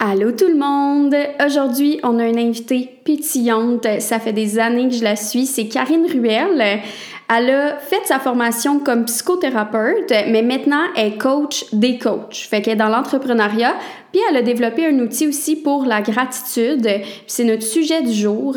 Allô tout le monde! Aujourd'hui, on a une invitée pétillante. Ça fait des années que je la suis. C'est Karine Ruel. Elle a fait sa formation comme psychothérapeute, mais maintenant elle est coach des coachs. Fait qu'elle est dans l'entrepreneuriat. Puis elle a développé un outil aussi pour la gratitude. C'est notre sujet du jour.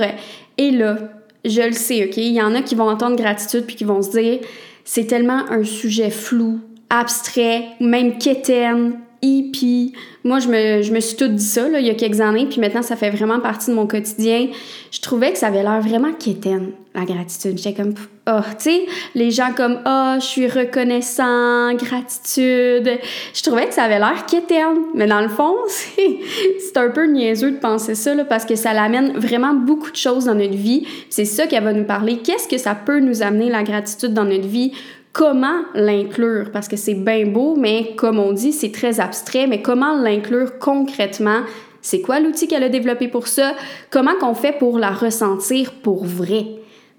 Et là, je le sais, OK? Il y en a qui vont entendre gratitude puis qui vont se dire c'est tellement un sujet flou, abstrait, même quétaine, hippie. Moi, je me, je me suis tout dit ça là, il y a quelques années, puis maintenant, ça fait vraiment partie de mon quotidien. Je trouvais que ça avait l'air vraiment quétaine, la gratitude. J'étais comme, oh, tu sais, les gens comme, oh, je suis reconnaissant, gratitude. Je trouvais que ça avait l'air quétaine. Mais dans le fond, c'est un peu niaiseux de penser ça, là, parce que ça l'amène vraiment beaucoup de choses dans notre vie. C'est ça qu'elle va nous parler. Qu'est-ce que ça peut nous amener, la gratitude, dans notre vie? Comment l'inclure, parce que c'est bien beau, mais comme on dit, c'est très abstrait, mais comment l'inclure concrètement? C'est quoi l'outil qu'elle a développé pour ça? Comment qu'on fait pour la ressentir pour vrai?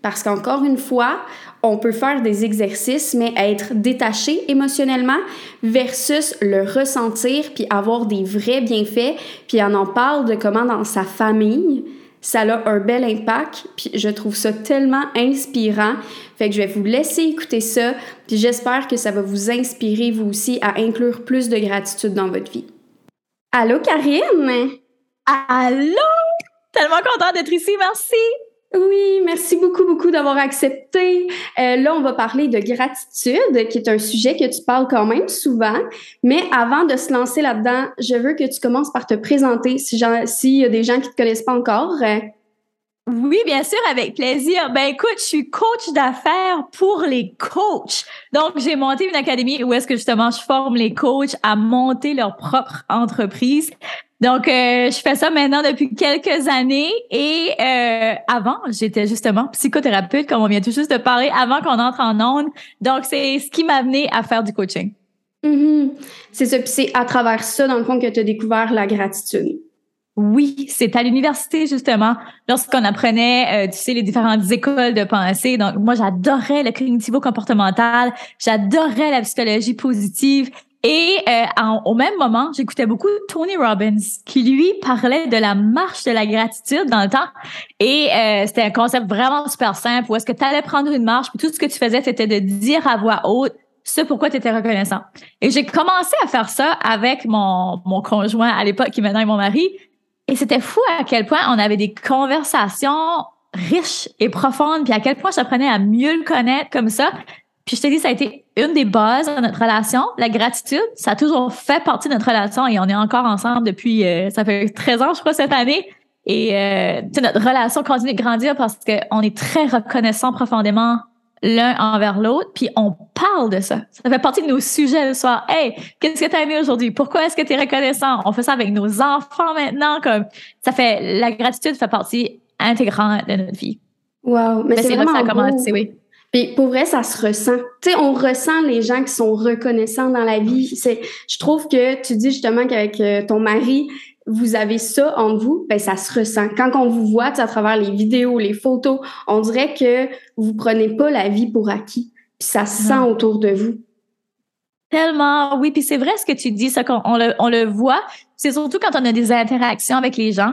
Parce qu'encore une fois, on peut faire des exercices, mais être détaché émotionnellement versus le ressentir puis avoir des vrais bienfaits. Puis on en parle de comment dans sa famille, ça a un bel impact, puis je trouve ça tellement inspirant. Fait que je vais vous laisser écouter ça, puis j'espère que ça va vous inspirer vous aussi à inclure plus de gratitude dans votre vie. Allô Karine? Allô? Tellement contente d'être ici, merci. Oui, merci beaucoup, beaucoup d'avoir accepté. Euh, là, on va parler de gratitude, qui est un sujet que tu parles quand même souvent. Mais avant de se lancer là-dedans, je veux que tu commences par te présenter s'il y a des gens qui te connaissent pas encore. Oui, bien sûr, avec plaisir. Ben écoute, je suis coach d'affaires pour les coachs. Donc, j'ai monté une académie où est-ce que justement je forme les coachs à monter leur propre entreprise. Donc, euh, je fais ça maintenant depuis quelques années et euh, avant, j'étais justement psychothérapeute, comme on vient tout juste de parler, avant qu'on entre en onde. Donc, c'est ce qui m'a amené à faire du coaching. Mm-hmm. C'est ça, puis c'est à travers ça, dans le fond, que tu as découvert la gratitude. Oui, c'est à l'université justement, lorsqu'on apprenait, euh, tu sais, les différentes écoles de pensée. Donc, moi, j'adorais le cognitivo-comportemental, j'adorais la psychologie positive. Et euh, au même moment, j'écoutais beaucoup Tony Robbins, qui lui parlait de la marche de la gratitude dans le temps. Et euh, c'était un concept vraiment super simple, où est-ce que tu allais prendre une marche, puis tout ce que tu faisais, c'était de dire à voix haute ce pourquoi tu étais reconnaissant. Et j'ai commencé à faire ça avec mon, mon conjoint à l'époque, qui maintenant est mon mari. Et c'était fou à quel point on avait des conversations riches et profondes, puis à quel point j'apprenais à mieux le connaître comme ça. Puis je te dis, ça a été une des bases de notre relation. La gratitude, ça a toujours fait partie de notre relation et on est encore ensemble depuis, euh, ça fait 13 ans, je crois, cette année. Et euh, notre relation continue de grandir parce qu'on est très reconnaissant profondément l'un envers l'autre, puis on parle de ça. Ça fait partie de nos sujets le soir. Hey, qu'est-ce que tu as aimé aujourd'hui? Pourquoi est-ce que tu es reconnaissant? On fait ça avec nos enfants maintenant. Comme ça fait, la gratitude fait partie intégrante de notre vie. Wow, mais, c'est là que ça commence, oui. Puis pour vrai, ça se ressent. Tu sais, on ressent les gens qui sont reconnaissants dans la vie. C'est, je trouve que tu dis justement qu'avec euh, ton mari, vous avez ça en vous, ben ça se ressent. Quand on vous voit à travers les vidéos, les photos, on dirait que vous prenez pas la vie pour acquis. Puis ça se sent autour de vous. Tellement, oui. Puis c'est vrai ce que tu dis, ça qu'on le, on le voit. C'est surtout quand on a des interactions avec les gens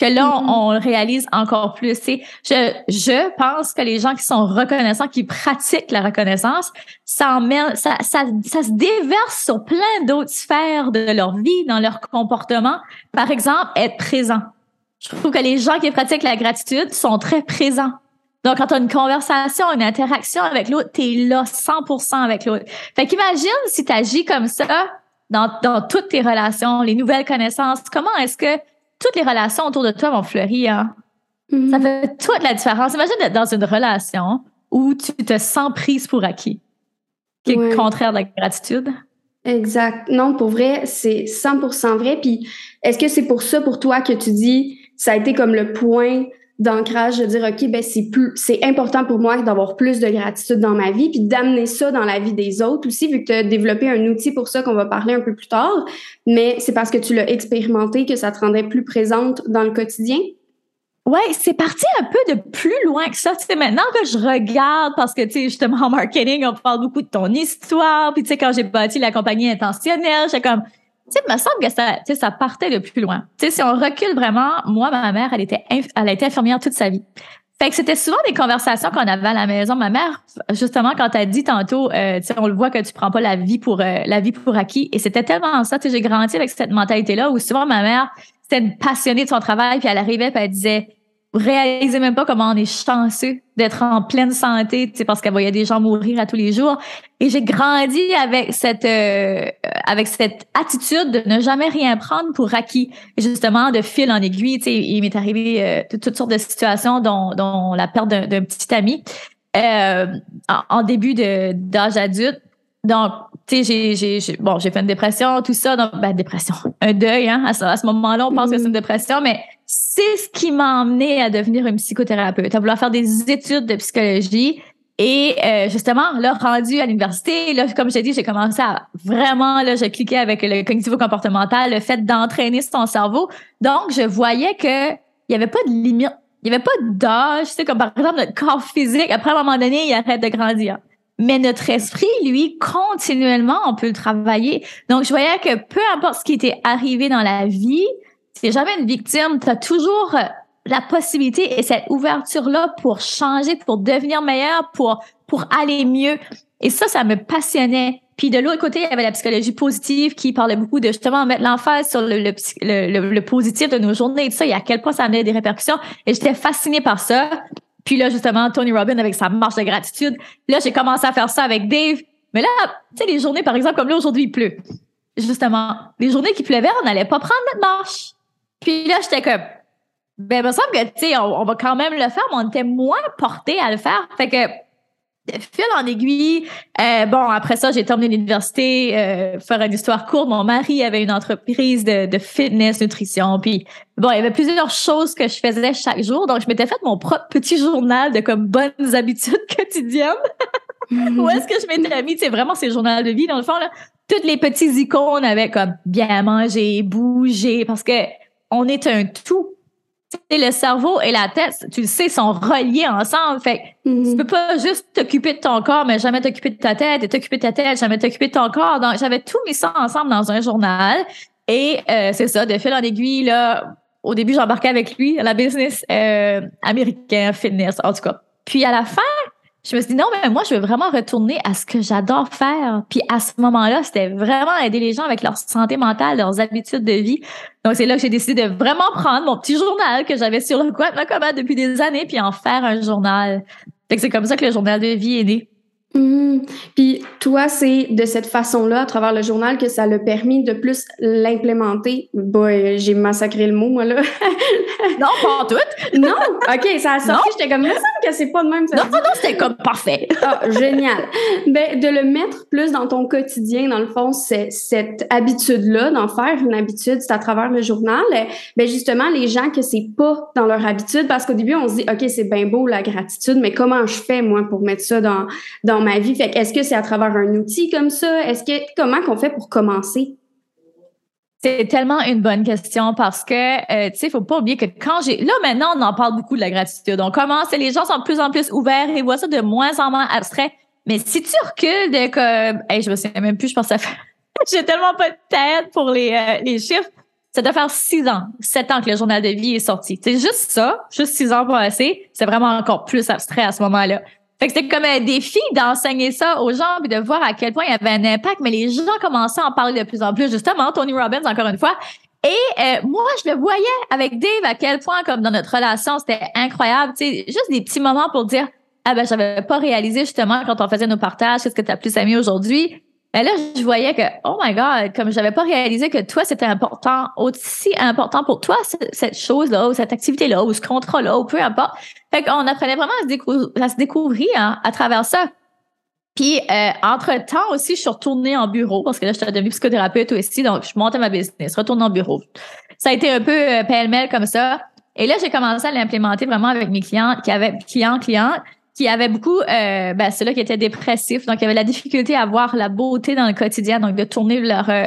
que là, mm-hmm. on, le réalise encore plus. Je, je pense que les gens qui sont reconnaissants, qui pratiquent la reconnaissance, ça, ça, ça, ça se déverse sur plein d'autres sphères de leur vie, dans leur comportement. Par exemple, être présent. Je trouve que les gens qui pratiquent la gratitude sont très présents. Donc, quand tu as une conversation, une interaction avec l'autre, tu es là 100% avec l'autre. Fait qu'imagine si tu agis comme ça dans, dans toutes tes relations, les nouvelles connaissances. Comment est-ce que toutes les relations autour de toi vont fleurir. Hein. Ça mm-hmm. fait toute la différence. Imagine d'être dans une relation où tu te sens prise pour acquis, qui est le contraire de la gratitude. Exact. Non, pour vrai, c'est 100% vrai. Puis, est-ce que c'est pour ça, pour toi, que tu dis, ça a été comme le point d'ancrage de dire ok ben c'est plus c'est important pour moi d'avoir plus de gratitude dans ma vie puis d'amener ça dans la vie des autres aussi vu que tu as développé un outil pour ça qu'on va parler un peu plus tard mais c'est parce que tu l'as expérimenté que ça te rendait plus présente dans le quotidien? Ouais, c'est parti un peu de plus loin que ça. Tu sais, maintenant que je regarde, parce que, tu sais, justement, en marketing, on parle beaucoup de ton histoire. Puis, tu sais, quand j'ai bâti la compagnie intentionnelle, j'ai comme, sais, il me semble que ça, ça partait de plus loin. Tu sais, si on recule vraiment, moi, ma mère, elle était, elle a été infirmière toute sa vie. Fait que c'était souvent des conversations qu'on avait à la maison. Ma mère, justement, quand elle dit tantôt, euh, on le voit que tu prends pas la vie pour euh, la vie pour acquis. Et c'était tellement ça. J'ai grandi avec cette mentalité-là où souvent ma mère, c'était passionnée de son travail, puis elle arrivait, puis elle disait, réalisez même pas comment on est chanceux d'être en pleine santé, c'est parce qu'elle voyait des gens mourir à tous les jours. Et j'ai grandi avec cette euh, avec cette attitude de ne jamais rien prendre pour acquis. Et justement, de fil en aiguille, tu sais, il m'est arrivé euh, toutes sortes de situations, dont, dont la perte d'un petit ami euh, en, début d'âge adulte. Donc, tu sais, j'ai, j'ai, bon, j'ai fait une dépression, tout ça. Donc, ben, dépression, un deuil, hein. À ce, moment-là, on pense que c'est une mm-hmm. dépression, mais c'est ce qui m'a emmené à devenir une psychothérapeute, à vouloir faire des études de psychologie. Et euh, justement, là, rendu à l'université, là, comme j'ai dit, j'ai commencé à vraiment, là, je cliquais avec le cognitivo-comportemental, le fait d'entraîner son cerveau. Donc, je voyais que il y avait pas de limite, il y avait pas d'âge, tu sais, comme par exemple notre corps physique, après un moment donné, il arrête de grandir. Mais notre esprit, lui, continuellement, on peut le travailler. Donc, je voyais que peu importe ce qui était arrivé dans la vie, t'es jamais une victime, tu as toujours euh, la possibilité et cette ouverture-là pour changer, pour devenir meilleur, pour, pour aller mieux. Et ça, ça me passionnait. Puis de l'autre côté, il y avait la psychologie positive qui parlait beaucoup de justement mettre l'emphase sur le, le, le, positif de nos journées et tout ça, et à quel point ça amenait des répercussions. Et j'étais fascinée par ça. Puis là, justement, Tony Robbins avec sa marche de gratitude. Là, j'ai commencé à faire ça avec Dave. Mais là, tu sais, les journées, par exemple, comme là, aujourd'hui, il pleut. Justement, les journées qui pleuvaient, on n'allait pas prendre notre marche. Puis là, j'étais comme, ben, il me semble que, tu sais, on, va quand même le faire, mais on était moins porté à le faire. Fait que, fil en aiguille, euh, bon, après ça, j'ai terminé l'université, euh, faire une histoire courte. Mon mari avait une entreprise de, de, fitness, nutrition. Puis, bon, il y avait plusieurs choses que je faisais chaque jour. Donc, je m'étais fait mon propre petit journal de comme bonnes habitudes quotidiennes. Où est-ce que je m'étais mis? C'est vraiment ces journaux de vie, dans le fond, là. Toutes les petites icônes avec comme bien manger, bouger, parce que on est un tout. le cerveau et la tête, tu le sais, sont reliés ensemble. Fait mm-hmm. tu peux pas juste t'occuper de ton corps, mais jamais t'occuper de ta tête, et t'occuper de ta tête, jamais t'occuper de ton corps. Donc, j'avais tout mis ça ensemble dans un journal. Et euh, c'est ça, de fil en aiguille, là, au début, j'embarquais avec lui à la business euh, américain, fitness, en tout cas. Puis à la fin, je me suis dit non, mais moi, je veux vraiment retourner à ce que j'adore faire. Puis à ce moment-là, c'était vraiment aider les gens avec leur santé mentale, leurs habitudes de vie. Donc c'est là que j'ai décidé de vraiment prendre mon petit journal que j'avais sur le coin de ma commode depuis des années, puis en faire un journal. Fait que c'est comme ça que le journal de vie est né. Mmh. Puis toi, c'est de cette façon-là, à travers le journal, que ça l'a permis de plus l'implémenter? Boy, j'ai massacré le mot, moi, là. non, pas en tout. non, OK, ça a sorti. J'étais comme, il me semble que c'est pas de même. Ça non, non, non, c'était comme parfait. ah, génial. Ben, de le mettre plus dans ton quotidien, dans le fond, c'est cette habitude-là, d'en faire une habitude, c'est à travers le journal. Ben, justement, les gens que c'est pas dans leur habitude, parce qu'au début, on se dit, OK, c'est bien beau la gratitude, mais comment je fais, moi, pour mettre ça dans, dans ma vie. Fait est-ce que c'est à travers un outil comme ça? Est-ce que comment qu'on fait pour commencer? C'est tellement une bonne question parce que, euh, tu sais, faut pas oublier que quand j'ai... Là, maintenant, on en parle beaucoup de la gratitude. On commence, les gens sont de plus en plus ouverts et voient ça de moins en moins abstrait. Mais si tu recules de comme... Hey, je me souviens même plus, je pense que ça fait... j'ai tellement pas de tête pour les, euh, les chiffres. Ça doit faire six ans, sept ans que le journal de vie est sorti. C'est juste ça, juste six ans passés. C'est vraiment encore plus abstrait à ce moment-là. Fait que c'était comme un défi d'enseigner ça aux gens puis de voir à quel point il y avait un impact, mais les gens commençaient à en parler de plus en plus. Justement, Tony Robbins, encore une fois. Et euh, moi, je le voyais avec Dave à quel point, comme dans notre relation, c'était incroyable. Tu sais, juste des petits moments pour dire, ah ben, j'avais pas réalisé justement quand on faisait nos partages, qu'est-ce que tu as plus aimé aujourd'hui? Mais là, je voyais que, oh my God, comme j'avais pas réalisé que toi, c'était important, aussi important pour toi, cette chose-là, ou cette activité-là, ou ce contrat-là, ou peu importe. Fait qu'on apprenait vraiment à se, à se découvrir hein, à travers ça. Puis, euh, entre-temps aussi, je suis retournée en bureau, parce que là, je suis devenue psychothérapeute aussi, donc je montais ma business, retourne en bureau. Ça a été un peu euh, pêle-mêle comme ça. Et là, j'ai commencé à l'implémenter vraiment avec mes clients qui avaient clients, clients qui avait beaucoup, euh, ben, ceux-là qui étaient dépressifs, donc il y avait la difficulté à voir la beauté dans le quotidien, donc de tourner leur, euh,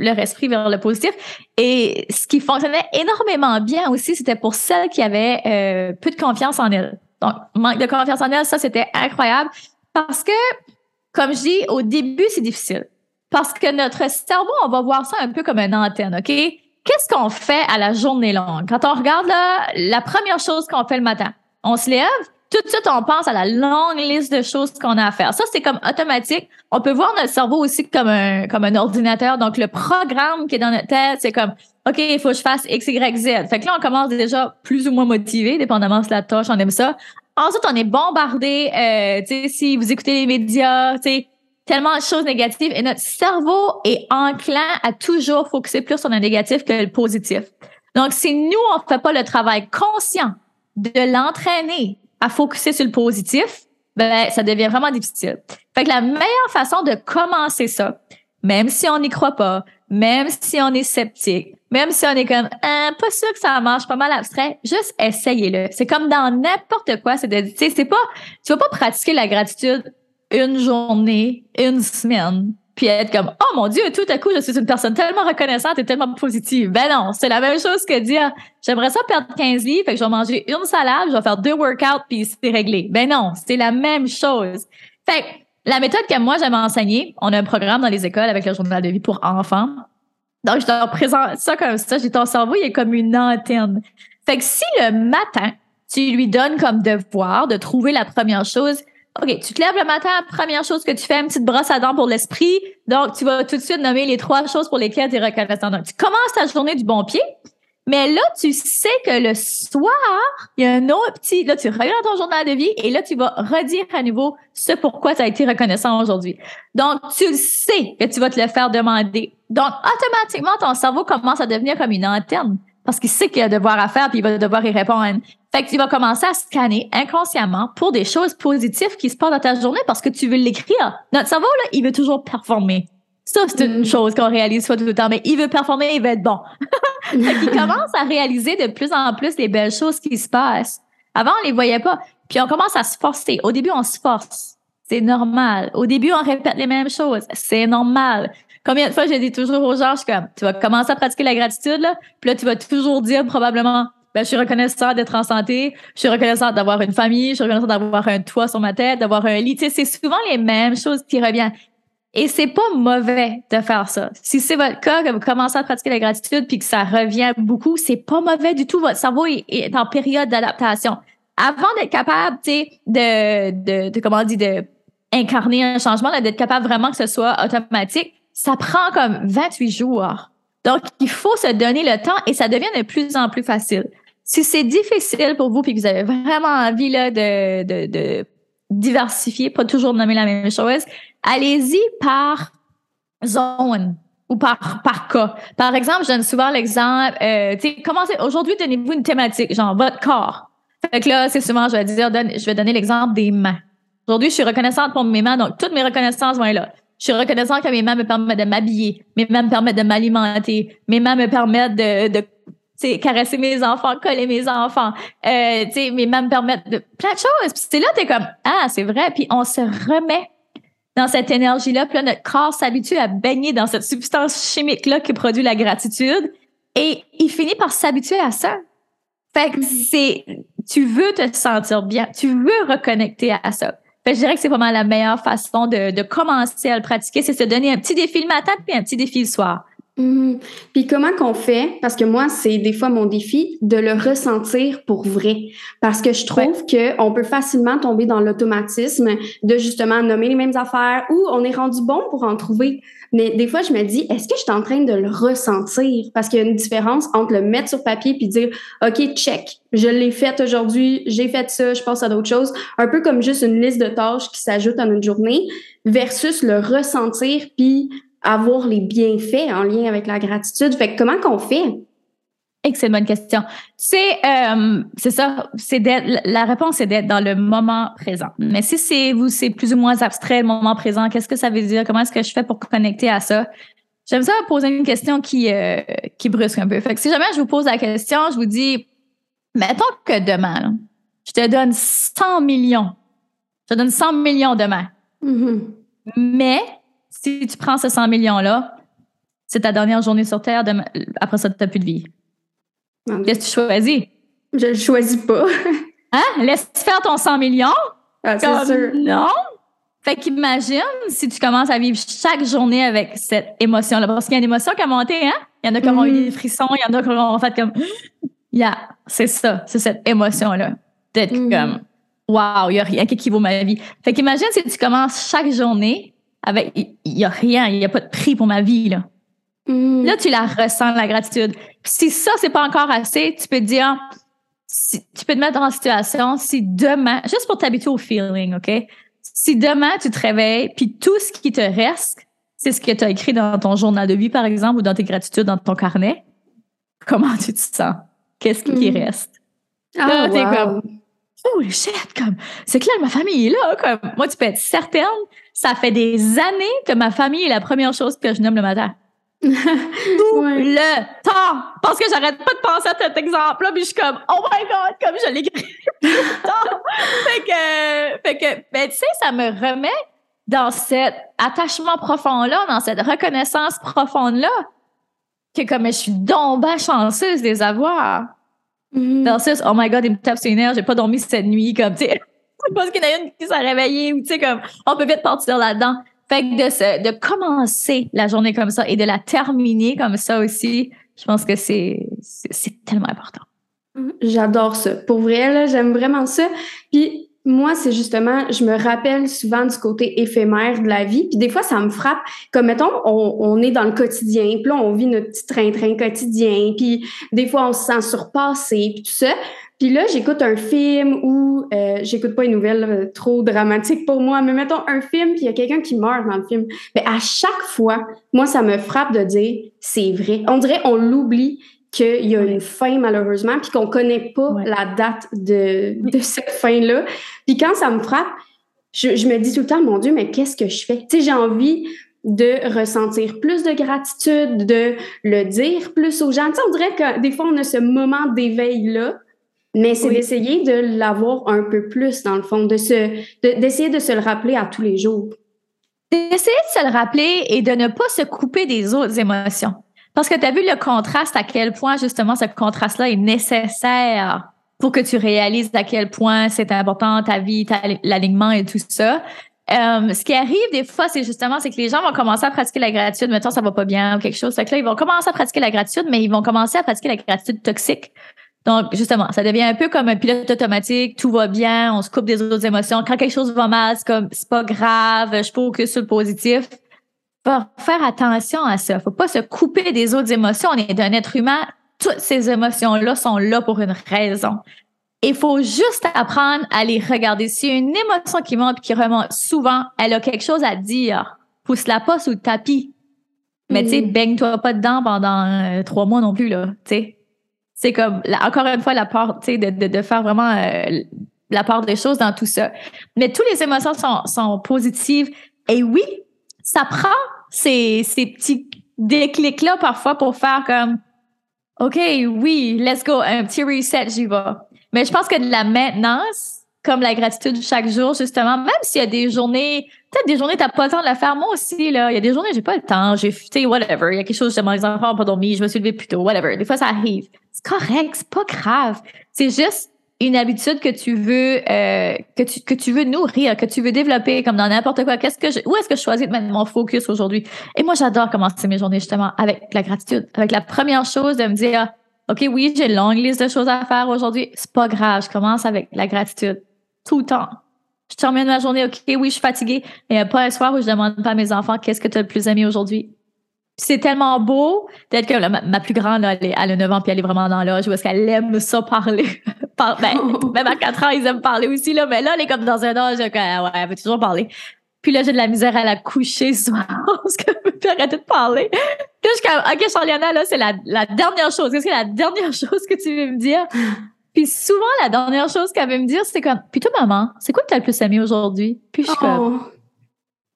leur esprit vers le positif. Et ce qui fonctionnait énormément bien aussi, c'était pour celles qui avaient euh, peu de confiance en elles. Donc, manque de confiance en elles, ça, c'était incroyable parce que, comme je dis, au début, c'est difficile. Parce que notre cerveau, on va voir ça un peu comme une antenne, OK? Qu'est-ce qu'on fait à la journée longue? Quand on regarde là, la première chose qu'on fait le matin, on se lève, tout de suite, on pense à la longue liste de choses qu'on a à faire. Ça, c'est comme automatique. On peut voir notre cerveau aussi comme un, comme un ordinateur. Donc, le programme qui est dans notre tête, c'est comme, OK, il faut que je fasse X, Y, Z. Fait que là, on commence déjà plus ou moins motivé, dépendamment de la tâche, on aime ça. Ensuite, on est bombardé, euh, tu sais, si vous écoutez les médias, tu sais, tellement de choses négatives et notre cerveau est enclin à toujours focuser plus sur le négatif que le positif. Donc, si nous, on fait pas le travail conscient de l'entraîner à focuser sur le positif, ben, ça devient vraiment difficile. Fait que la meilleure façon de commencer ça, même si on n'y croit pas, même si on est sceptique, même si on est comme ah, pas sûr que ça marche, pas mal abstrait, juste essayez-le. C'est comme dans n'importe quoi, c'est de tu sais, c'est pas tu vas pas pratiquer la gratitude une journée, une semaine, puis être comme oh mon dieu, tout à coup je suis une personne tellement reconnaissante et tellement positive. Ben non, c'est la même chose que dire j'aimerais ça perdre 15 livres, fait que je vais manger une salade, je vais faire deux workouts puis c'est réglé. Ben non, c'est la même chose. Fait que la méthode que moi j'aime enseigner, on a un programme dans les écoles avec le journal de vie pour enfants. Donc je leur présente ça comme ça, j'ai ton cerveau, il est comme une antenne. Fait que si le matin, tu lui donnes comme devoir de trouver la première chose OK, tu te lèves le matin, première chose que tu fais, une petite brosse à dents pour l'esprit. Donc, tu vas tout de suite nommer les trois choses pour lesquelles tu es reconnaissant. Donc, tu commences ta journée du bon pied. Mais là, tu sais que le soir, il y a un autre petit, là, tu regardes ton journal de vie et là, tu vas redire à nouveau ce pourquoi tu as été reconnaissant aujourd'hui. Donc, tu sais que tu vas te le faire demander. Donc, automatiquement, ton cerveau commence à devenir comme une antenne parce qu'il sait qu'il a devoir à faire puis il va devoir y répondre. Fait que tu vas commencer à scanner inconsciemment pour des choses positives qui se passent dans ta journée parce que tu veux l'écrire. Notre cerveau, là, il veut toujours performer. Ça, c'est une mm. chose qu'on réalise soit tout le temps, mais il veut performer, il veut être bon. fait qu'il commence à réaliser de plus en plus les belles choses qui se passent. Avant, on les voyait pas. Puis on commence à se forcer. Au début, on se force. C'est normal. Au début, on répète les mêmes choses. C'est normal. Combien de fois j'ai dit toujours aux gens, je suis comme, tu vas commencer à pratiquer la gratitude, là, puis là, tu vas toujours dire probablement, ben, je suis reconnaissante d'être en santé, je suis reconnaissante d'avoir une famille, je suis reconnaissante d'avoir un toit sur ma tête, d'avoir un lit. Tu sais, c'est souvent les mêmes choses qui reviennent. Et c'est pas mauvais de faire ça. Si c'est votre cas, que vous commencez à pratiquer la gratitude puis que ça revient beaucoup, c'est pas mauvais du tout. Votre cerveau est, en période d'adaptation. Avant d'être capable, tu sais, de, de, de, comment on dit, de incarner un changement, d'être capable vraiment que ce soit automatique, ça prend comme 28 jours. Donc, il faut se donner le temps et ça devient de plus en plus facile. Si c'est difficile pour vous et que vous avez vraiment envie là, de, de, diversifier, pas toujours nommer la même chose, allez-y par zone ou par, par cas. Par exemple, je donne souvent l'exemple, euh, tu aujourd'hui, donnez-vous une thématique, genre votre corps. Fait que là, c'est souvent, je vais dire, je vais donner l'exemple des mains. Aujourd'hui, je suis reconnaissante pour mes mains, donc toutes mes reconnaissances vont être là. Je suis reconnaissante que mes mains me permettent de m'habiller, mes mains me permettent de m'alimenter, mes mains me permettent de, de caresser mes enfants, coller mes enfants, euh, mes mains me permettent de plein de choses. Puis c'est là, t'es comme, ah, c'est vrai. Puis on se remet dans cette énergie-là. Puis là, notre corps s'habitue à baigner dans cette substance chimique-là qui produit la gratitude. Et il finit par s'habituer à ça. Fait que c'est, tu veux te sentir bien, tu veux reconnecter à ça je dirais que c'est vraiment la meilleure façon de, commencer à le pratiquer, c'est se donner un petit défi le matin puis un petit défi le soir. Mhm. Puis comment qu'on fait, parce que moi, c'est des fois mon défi, de le ressentir pour vrai. Parce que je trouve que qu'on peut facilement tomber dans l'automatisme de justement nommer les mêmes affaires ou on est rendu bon pour en trouver. Mais des fois, je me dis, est-ce que je suis en train de le ressentir? Parce qu'il y a une différence entre le mettre sur papier puis dire, OK, check, je l'ai fait aujourd'hui, j'ai fait ça, je pense à d'autres choses. Un peu comme juste une liste de tâches qui s'ajoute à notre journée versus le ressentir puis avoir les bienfaits en lien avec la gratitude. Fait que comment qu'on fait? Excellente question. C'est euh, c'est ça, c'est la réponse est d'être dans le moment présent. Mais si c'est vous c'est plus ou moins abstrait le moment présent, qu'est-ce que ça veut dire? Comment est-ce que je fais pour connecter à ça? J'aime ça poser une question qui euh, qui brusque un peu. Fait que si jamais je vous pose la question, je vous dis mettons que demain je te donne 100 millions. Je te donne 100 millions demain. Mm-hmm. Mais si tu prends ces 100 millions-là, c'est ta dernière journée sur Terre, après ça, tu n'as plus de vie. Qu'est-ce que tu choisis? Je ne choisis pas. hein? Laisse faire ton 100 millions? Ah, c'est sûr. Non! Fait qu'imagine si tu commences à vivre chaque journée avec cette émotion-là. Parce qu'il y a une émotion qui a monté, hein? Il y en a qui ont eu Mhm. des frissons, il y en a qui ont fait comme. Yeah, c'est ça, c'est cette émotion-là. D'être Mhm. comme, wow, il n'y a rien qui équivaut ma vie. Fait qu'imagine si tu commences chaque journée avec, il n'y a rien, il n'y a pas de prix pour ma vie, là. Mm. Là, tu la ressens, la gratitude. Puis si ça, c'est pas encore assez, tu peux te dire, si- tu peux te mettre en situation, si demain, juste pour t'habituer au feeling, OK? Si demain, tu te réveilles, puis tout ce qui te reste, c'est ce que tu as écrit dans ton journal de vie, par exemple, ou dans tes gratitudes, dans ton carnet, comment tu te sens? Qu'est-ce qui Mhm. reste? Ah, Là, t'es wow. comme, Shit, comme, c'est clair, ma famille est là, comme, moi, tu peux être certaine, ça fait des années que ma famille est la première chose que je nomme le matin Ouais. le temps. Parce que j'arrête pas de penser à cet exemple-là, puis je suis comme, oh my god, comme je l'écris tout le temps. fait que, fait que, ben, tu sais, ça me remet dans cet attachement profond-là, dans cette reconnaissance profonde-là, que comme je suis donc chanceuse de les avoir. Mm. Versus, oh my god, il me tape sur les nerfs, j'ai pas dormi cette nuit, comme, tu sais, parce qu'il y en a une qui s'est réveillée, ou tu sais, comme, on peut vite partir là-dedans. Fait que de, se, de commencer la journée comme ça et de la terminer comme ça aussi, je pense que c'est, c'est, c'est tellement important. J'adore ça. Pour vrai, là, j'aime vraiment ça. Puis moi, c'est justement, je me rappelle souvent du côté éphémère de la vie. Puis des fois, ça me frappe. Comme mettons, on, est dans le quotidien, puis là, on vit notre petit train-train quotidien. Puis des fois, on se sent surpassé, puis tout ça. Puis là, j'écoute un film ou euh, j'écoute pas une nouvelle là, trop dramatique pour moi, mais mettons un film, puis il y a quelqu'un qui meurt dans le film. Mais à chaque fois, moi, ça me frappe de dire, c'est vrai. On dirait, on l'oublie qu'il y a Ouais. une fin malheureusement, puis qu'on connaît pas Ouais. la date de, de cette fin-là. Puis quand ça me frappe, je, je me dis tout le temps, mon Dieu, mais qu'est-ce que je fais? Tu sais, j'ai envie de ressentir plus de gratitude, de le dire plus aux gens. Tu sais, on dirait que des fois, on a ce moment d'éveil-là, mais c'est Oui. d'essayer de l'avoir un peu plus, dans le fond, de se, de- d'essayer de se le rappeler à tous les jours. D'essayer de se le rappeler et de ne pas se couper des autres émotions. Parce que tu as vu le contraste, à quel point justement ce contraste-là est nécessaire pour que tu réalises à quel point c'est important ta vie, l'alignement et tout ça. Euh, ce qui arrive des fois, c'est justement, c'est que les gens vont commencer à pratiquer la gratitude, mettons ça va pas bien ou quelque chose. Fait que là, ils vont commencer à pratiquer la gratitude, mais ils vont commencer à pratiquer la gratitude toxique. Donc, justement, ça devient un peu comme un pilote automatique, tout va bien, on se coupe des autres émotions. Quand quelque chose va mal, c'est comme, c'est pas grave, je focus sur le positif. Faut faire attention à ça. Faut pas se couper des autres émotions. On est d'un être humain. Toutes ces émotions-là sont là pour une raison. Il faut juste apprendre à les regarder. Si une émotion qui monte et qui remonte souvent, elle a quelque chose à dire. Pousse-la pas sous le tapis. Mais tu sais, Mhm. baigne-toi pas dedans pendant euh, trois mois non plus, là. Tu sais. C'est comme, encore une fois, la part, tu sais, de, de, de faire vraiment euh, la part des choses dans tout ça. Mais toutes les émotions sont, sont positives. Et oui, ça prend ces, ces petits déclics-là parfois pour faire comme, OK, oui, let's go, un petit reset, j'y vais. Mais je pense que de la maintenance, comme la gratitude chaque jour, justement, même s'il y a des journées, peut-être des journées, t'as pas le temps de la faire. Moi aussi, là, il y a des journées, j'ai pas le temps, j'ai, tu whatever. Il y a quelque chose, justement, les enfants ont pas dormi, je me suis levée plus tôt, whatever. Des fois, ça arrive. C'est correct, c'est pas grave. C'est juste une habitude que tu veux, euh, que tu, que tu veux nourrir, que tu veux développer, comme dans n'importe quoi. Qu'est-ce que je, où est-ce que je choisis de mettre mon focus aujourd'hui? Et moi, j'adore commencer mes journées, justement, avec la gratitude. Avec la première chose de me dire, OK, oui, j'ai une longue liste de choses à faire aujourd'hui. C'est pas grave. Je commence avec la gratitude. Tout le temps. Je termine ma journée. OK, oui, je suis fatiguée. Mais pas un soir où je demande pas à mes enfants qu'est-ce que tu as le plus aimé aujourd'hui. C'est tellement beau d'être comme ma, ma plus grande, là, elle a 9 ans puis elle est vraiment dans l'âge où est-ce qu'elle aime ça parler. Ben, même à 4 ans, ils aiment parler aussi, là. Mais là, elle est comme dans un âge, que, ouais, elle veut toujours parler. Puis là, j'ai de la misère à la coucher soir parce qu'elle veut plus arrêter de parler. Puis je suis comme, OK, Charliana, là, c'est la, dernière chose. Qu'est-ce que la dernière chose que tu veux me dire? Puis souvent, la dernière chose qu'elle veut me dire, c'est comme, puis toi, maman, c'est quoi que tu as le plus aimé aujourd'hui? Puis je suis comme, Oh.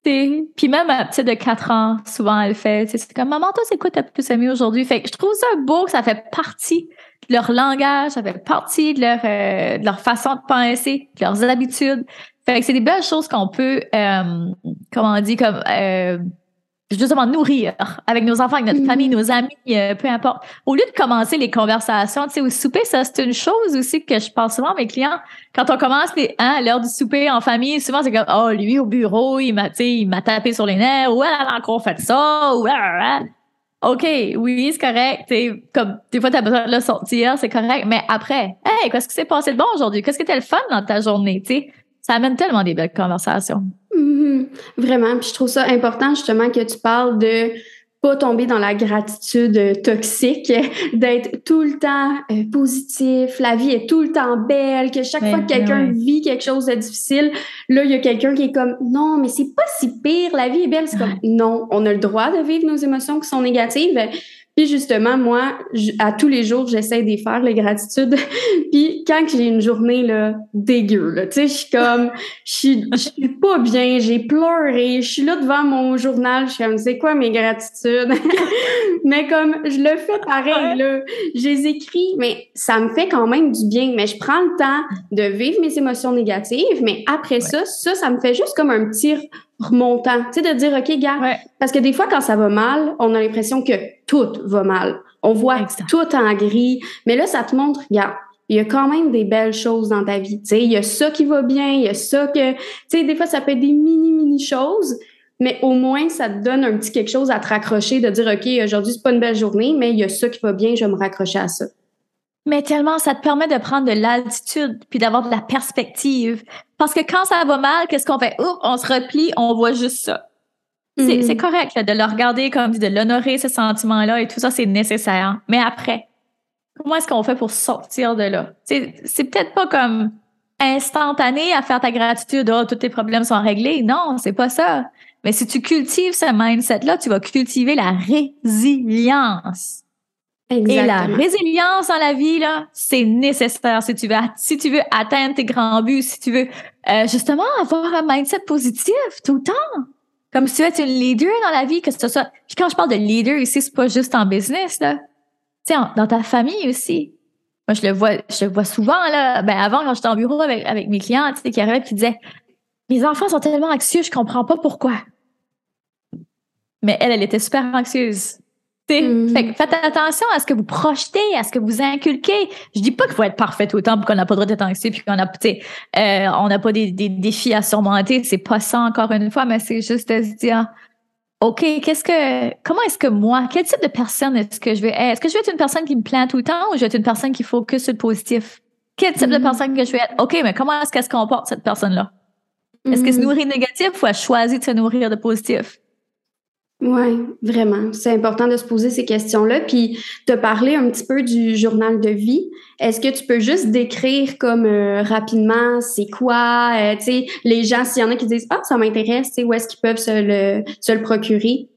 Puis même ma petite de 4 ans, souvent elle fait, c'est comme maman, toi, c'est quoi t'as plus aimé aujourd'hui? Fait que je trouve ça beau, ça fait partie de leur langage, ça fait partie de leur, euh, de leur façon de penser, de leurs habitudes. Fait que c'est des belles choses qu'on peut, euh, comment on dit, comme euh, justement nourrir avec nos enfants, avec notre famille, Mhm. nos amis, euh, peu importe. Au lieu de commencer les conversations, tu sais, au souper, ça, c'est une chose aussi que je pense souvent à mes clients. Quand on commence les, hein, l'heure du souper en famille, souvent, c'est comme, oh, lui, au bureau, il m'a, il m'a tapé sur les nerfs, ou elle a encore fait ça, ou. OK, oui, c'est correct. comme, des fois, tu as besoin de le sortir, c'est correct. Mais après, hey, qu'est-ce qui s'est passé de bon aujourd'hui? Qu'est-ce qui était le fun dans ta journée? Tu sais, ça amène tellement des belles conversations. Mhm. Vraiment. Puis je trouve ça important justement que tu parles de pas tomber dans la gratitude euh, toxique, d'être tout le temps euh, positif, la vie est tout le temps belle, que chaque Ouais, fois que quelqu'un ouais. vit quelque chose de difficile, là, il y a quelqu'un qui est comme non, mais c'est pas si pire, la vie est belle. C'est comme non, on a le droit de vivre nos émotions qui sont négatives. Puis justement, moi, à tous les jours, j'essaie d'y faire, les gratitudes. Puis quand j'ai une journée là, dégueu, là, tu sais, je suis comme, je suis, je suis pas bien, j'ai pleuré, je suis là devant mon journal, je suis comme, c'est quoi mes gratitudes? mais comme, je le fais pareil, là, je les écris, mais ça me fait quand même du bien. Mais je prends le temps de vivre mes émotions négatives, mais après ça, ça, ça me fait juste comme un petit remontant, tu sais, de dire, OK, gars, Ouais. parce que des fois, quand ça va mal, on a l'impression que tout va mal. On voit tout en gris. Mais là, ça te montre, regarde, il y a quand même des belles choses dans ta vie. Tu sais, il y a ça qui va bien, il y a ça que... Tu sais, des fois, ça peut être des mini, mini choses, mais au moins, ça te donne un petit quelque chose à te raccrocher, de dire, OK, aujourd'hui, c'est pas une belle journée, mais il y a ça qui va bien, je vais me raccrocher à ça. Mais tellement, ça te permet de prendre de l'altitude puis d'avoir de la perspective. Parce que quand ça va mal, qu'est-ce qu'on fait? Oups, on se replie, on voit juste ça. C'est c'est correct là, de le regarder comme de l'honorer, ce sentiment-là et tout ça, c'est nécessaire. Mais après, comment est-ce qu'on fait pour sortir de là? C'est c'est peut-être pas comme instantané à faire ta gratitude, oh, tous tes problèmes sont réglés. Non, c'est pas ça. Mais si tu cultives ce mindset-là, tu vas cultiver la résilience. Et la résilience dans la vie, là, c'est nécessaire si tu veux, si tu veux atteindre tes grands buts, si tu veux euh, justement avoir un mindset positif tout le temps. Comme si tu veux être une leader dans la vie, que ce soit. Puis quand je parle de leader ici, c'est pas juste en business, là. Tu sais, dans ta famille aussi. Moi, je le vois, je le vois souvent, là. Ben, avant, quand j'étais en bureau avec, avec mes clients, tu sais, qui arrivaient et qui disaient Mes enfants sont tellement anxieux, je comprends pas pourquoi. Mais elle, elle était super anxieuse. Mhm. Fait que faites attention à ce que vous projetez, à ce que vous inculquez. Je dis pas qu'il faut être parfait autant qu'on n'a pas le droit d'être anxieux puis qu'on euh, on n'a pas des, des défis à surmonter. C'est pas ça encore une fois, mais c'est juste de se dire, OK, qu'est-ce que, comment est-ce que moi, quel type de personne est-ce que je vais être? Est-ce que je vais être une personne qui me plaint tout le temps ou je vais être une personne qui focus sur le positif? Quel type de Mhm. personne que je vais être? OK, mais comment est-ce qu'elle se comporte, cette personne-là? Est-ce qu'elle se Mhm. nourrit de négatif ou elle choisit de se nourrir de positif? Oui, vraiment. C'est important de se poser ces questions-là. Puis, te parler un petit peu du journal de vie. Est-ce que tu peux juste décrire comme euh, rapidement c'est quoi, euh, tu sais, les gens, s'il y en a qui disent Ah, ça m'intéresse, où est-ce qu'ils peuvent se le, se le procurer?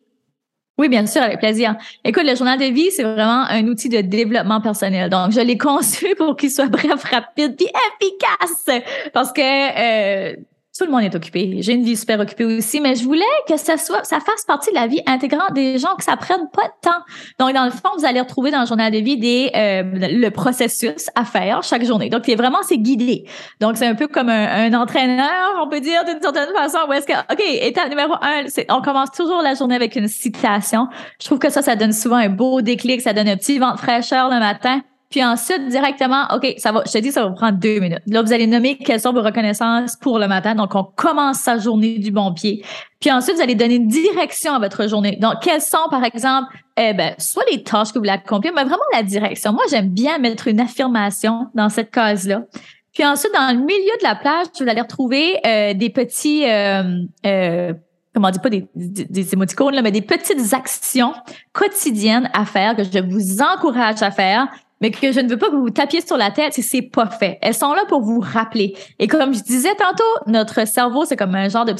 Oui, bien sûr, avec plaisir. Écoute, le journal de vie, c'est vraiment un outil de développement personnel. Donc, je l'ai conçu pour qu'il soit bref, rapide, puis efficace. Parce que euh, tout le monde est occupé. J'ai une vie super occupée aussi, mais je voulais que ça soit, ça fasse partie de la vie intégrante des gens, que ça prenne pas de temps. Donc, dans le fond, vous allez retrouver dans le journal de vie des, euh, le processus à faire chaque journée. Donc, c'est vraiment, c'est guidé. Donc, c'est un peu comme un, un entraîneur, on peut dire d'une certaine façon, où est-ce que, OK, étape numéro un, on commence toujours la journée avec une citation. Je trouve que ça, ça donne souvent un beau déclic, ça donne un petit vent de fraîcheur le matin. Puis ensuite, directement, OK, ça va, je te dis, ça va vous prendre deux minutes. Là, vous allez nommer quelles sont vos reconnaissances pour le matin. Donc, on commence sa journée du bon pied. Puis ensuite, vous allez donner une direction à votre journée. Donc, quelles sont, par exemple, eh ben, soit les tâches que vous voulez accomplir, mais vraiment la direction. Moi, j'aime bien mettre une affirmation dans cette case-là. Puis ensuite, dans le milieu de la plage, vous allez retrouver euh, des petits, euh, euh, comment on dit pas des, des, émoticônes, là, mais des petites actions quotidiennes à faire que je vous encourage à faire, mais que je ne veux pas que vous vous tapiez sur la tête si c'est pas fait. Elles sont là pour vous rappeler. Et comme je disais tantôt, notre cerveau, c'est comme un genre de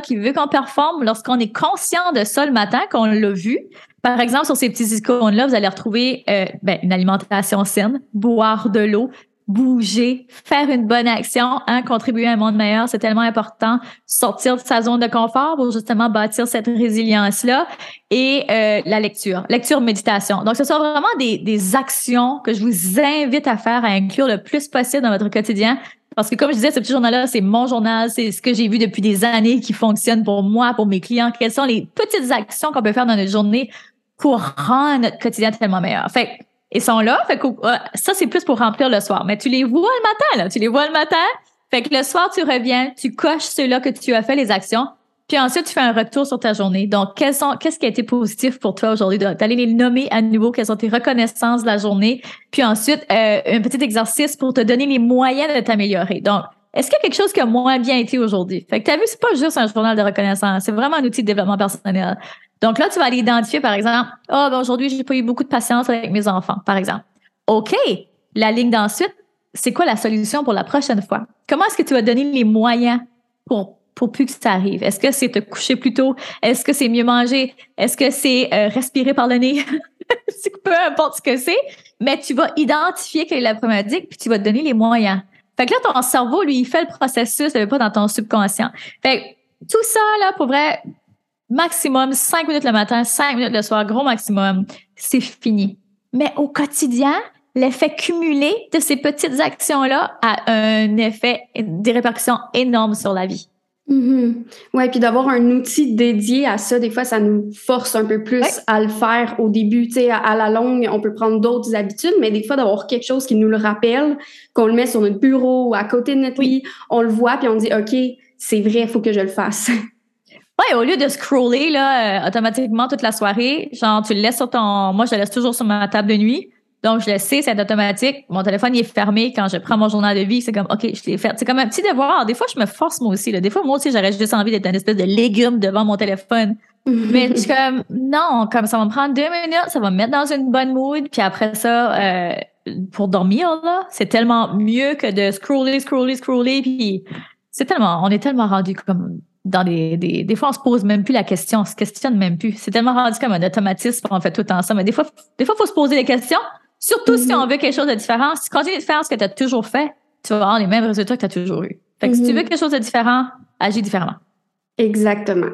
qui veut qu'on performe lorsqu'on est conscient de ça le matin, qu'on l'a vu. Par exemple, sur ces petits icônes-là, vous allez retrouver euh, ben, une alimentation saine, boire de l'eau, bouger, faire une bonne action, hein, contribuer à un monde meilleur, c'est tellement important. Sortir de sa zone de confort pour justement bâtir cette résilience-là et euh, la lecture, lecture, méditation. Donc, ce sont vraiment des, des actions que je vous invite à faire, à inclure le plus possible dans votre quotidien Parce que comme je disais, ce petit journal-là, c'est mon journal, c'est ce que j'ai vu depuis des années qui fonctionne pour moi, pour mes clients. Quelles sont les petites actions qu'on peut faire dans notre journée pour rendre notre quotidien tellement meilleur? Fait ils sont là. Fait que, ça, c'est plus pour remplir le soir. Mais tu les vois le matin, là. Tu les vois le matin. Fait que le soir, tu reviens, tu coches ceux-là que tu as fait, les actions. Puis ensuite, tu fais un retour sur ta journée. Donc, quels sont, qu'est-ce qui a été positif pour toi aujourd'hui? D'aller les nommer à nouveau, quelles sont tes reconnaissances de la journée? Puis ensuite, euh, un petit exercice pour te donner les moyens de t'améliorer. Donc, est-ce qu'il y a quelque chose qui a moins bien été aujourd'hui? Fait que tu as vu, c'est pas juste un journal de reconnaissance, c'est vraiment un outil de développement personnel. Donc là, tu vas aller identifier, par exemple, ah, ben aujourd'hui, j'ai pas eu beaucoup de patience avec mes enfants, par exemple. OK. La ligne d'ensuite, c'est quoi la solution pour la prochaine fois? Comment est-ce que tu vas donner les moyens pour pour plus que ça arrive? Est-ce que c'est te coucher plus tôt? Est-ce que c'est mieux manger? Est-ce que c'est euh, respirer par le nez? peu importe ce que c'est, mais tu vas identifier quelle est la problématique, puis tu vas te donner les moyens. Fait que là, ton cerveau, lui, il fait le processus, il pas dans ton subconscient. Fait que tout ça, là, pour vrai, maximum 5 minutes le matin, 5 minutes le soir, gros maximum, c'est fini. Mais au quotidien, l'effet cumulé de ces petites actions-là a un effet, des répercussions énormes sur la vie. Mm-hmm. Ouais, puis d'avoir un outil dédié à ça, des fois, ça nous force un peu plus à le faire au début. Tu sais, à, la longue, on peut prendre d'autres habitudes, mais des fois, d'avoir quelque chose qui nous le rappelle, qu'on le met sur notre bureau ou à côté de notre lit, on le voit, puis on dit, OK, c'est vrai, il faut que je le fasse. Ouais, au lieu de scroller là, euh, automatiquement toute la soirée, genre tu le laisses sur ton. Moi, je le laisse toujours sur ma table de nuit. Donc, je le sais, c'est automatique. Mon téléphone il est fermé quand je prends mon journal de vie. C'est comme, OK, je l'ai fait. C'est comme un petit devoir. Des fois, je me force moi aussi. Là. Des fois, moi aussi, j'aurais juste envie d'être une espèce de légume devant mon téléphone. Mais je suis comme, non, comme ça va me prendre deux minutes, ça va me mettre dans une bonne mood. Puis après ça, euh, pour dormir, là, c'est tellement mieux que de scroller, scroller, scroller. Puis c'est tellement, on est tellement rendu comme dans des, des, des fois, on se pose même plus la question, on se questionne même plus. C'est tellement rendu comme un automatisme, on fait tout le temps ça. Mais des fois, des fois, faut se poser des questions. Surtout si mm-hmm. on veut quelque chose de différent. Si tu continues de faire ce que tu as toujours fait, tu vas avoir les mêmes résultats que tu as toujours eu. Fait que si tu mm-hmm. veux quelque chose de différent, agis différemment. Exactement.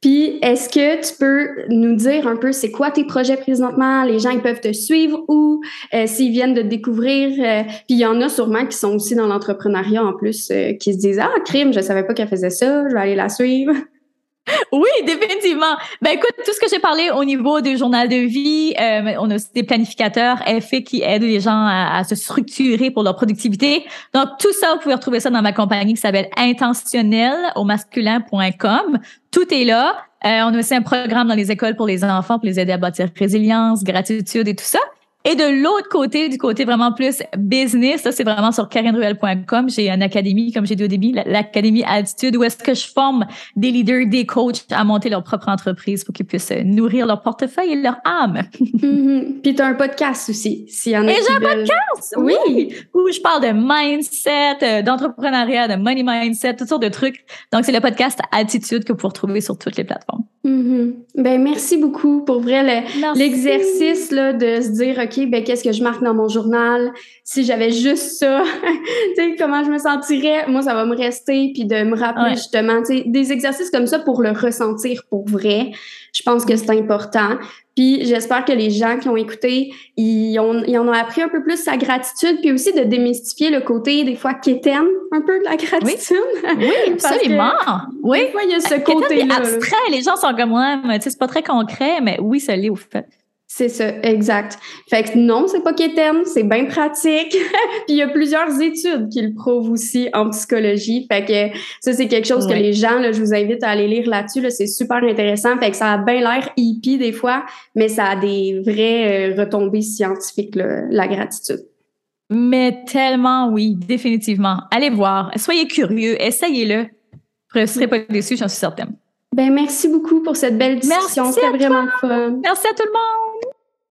Puis, est-ce que tu peux nous dire un peu c'est quoi tes projets présentement? Les gens, ils peuvent te suivre ou euh, s'ils viennent de découvrir? Euh, puis, il y en a sûrement qui sont aussi dans l'entrepreneuriat en plus, euh, qui se disent Ah, crime, je savais pas qu'elle faisait ça, je vais aller la suivre. Oui, définitivement. Ben écoute, tout ce que j'ai parlé au niveau du journal de vie, euh, on a aussi des planificateurs FA qui aident les gens à, se structurer pour leur productivité. Donc tout ça, vous pouvez retrouver ça dans ma compagnie qui s'appelle intentionnel au masculin.com. Tout est là. Euh, on a aussi un programme dans les écoles pour les enfants pour les aider à bâtir résilience, gratitude et tout ça. Et de l'autre côté, du côté vraiment plus business, ça c'est vraiment sur karinruel.com. J'ai une académie, comme j'ai dit au début, l'académie Attitude, où est-ce que je forme des leaders, des coachs à monter leur propre entreprise pour qu'ils puissent nourrir leur portefeuille et leur âme. mm Puis tu as un podcast aussi, s'il y en a. Et j'ai un podcast, oui. où je parle de mindset, euh, d'entrepreneuriat, de money mindset, toutes sortes de trucs. Donc c'est le podcast Attitude que vous pouvez retrouver sur toutes les plateformes. Mm-hmm. Ben merci beaucoup pour vrai l'exercice de se dire ok ben qu'est-ce que je marque dans mon journal? Si j'avais juste ça tu sais comment je me sentirais? Moi ça va me rester puis de me rappeler justement tu sais des exercices comme ça pour le ressentir pour vrai je pense que c'est important puis j'espère que les gens qui ont écouté, ils, ont, ils en ont appris un peu plus sa gratitude, puis aussi de démystifier le côté des fois quétaine un peu de la gratitude. Oui, oui absolument. oui. Des fois, il y a ce côté-là. abstrait, les gens sont comme moi, mais tu sais, c'est pas très concret, mais oui, ça l'est au fait. C'est ça, exact. Fait que non, c'est pas qu'éterne, c'est bien pratique. Puis il y a plusieurs études qui le prouvent aussi en psychologie. Fait que ça, c'est quelque chose que les gens, là, je vous invite à aller lire là-dessus. Là, c'est super intéressant. Fait que ça a bien l'air hippie des fois, mais ça a des vraies euh, retombées scientifiques, la gratitude. Mais tellement oui, définitivement. Allez voir, soyez curieux, essayez-le. Vous ne serez pas déçus, j'en suis certaine. Ben merci beaucoup pour cette belle discussion. C'était vraiment fun. Merci à tout le monde.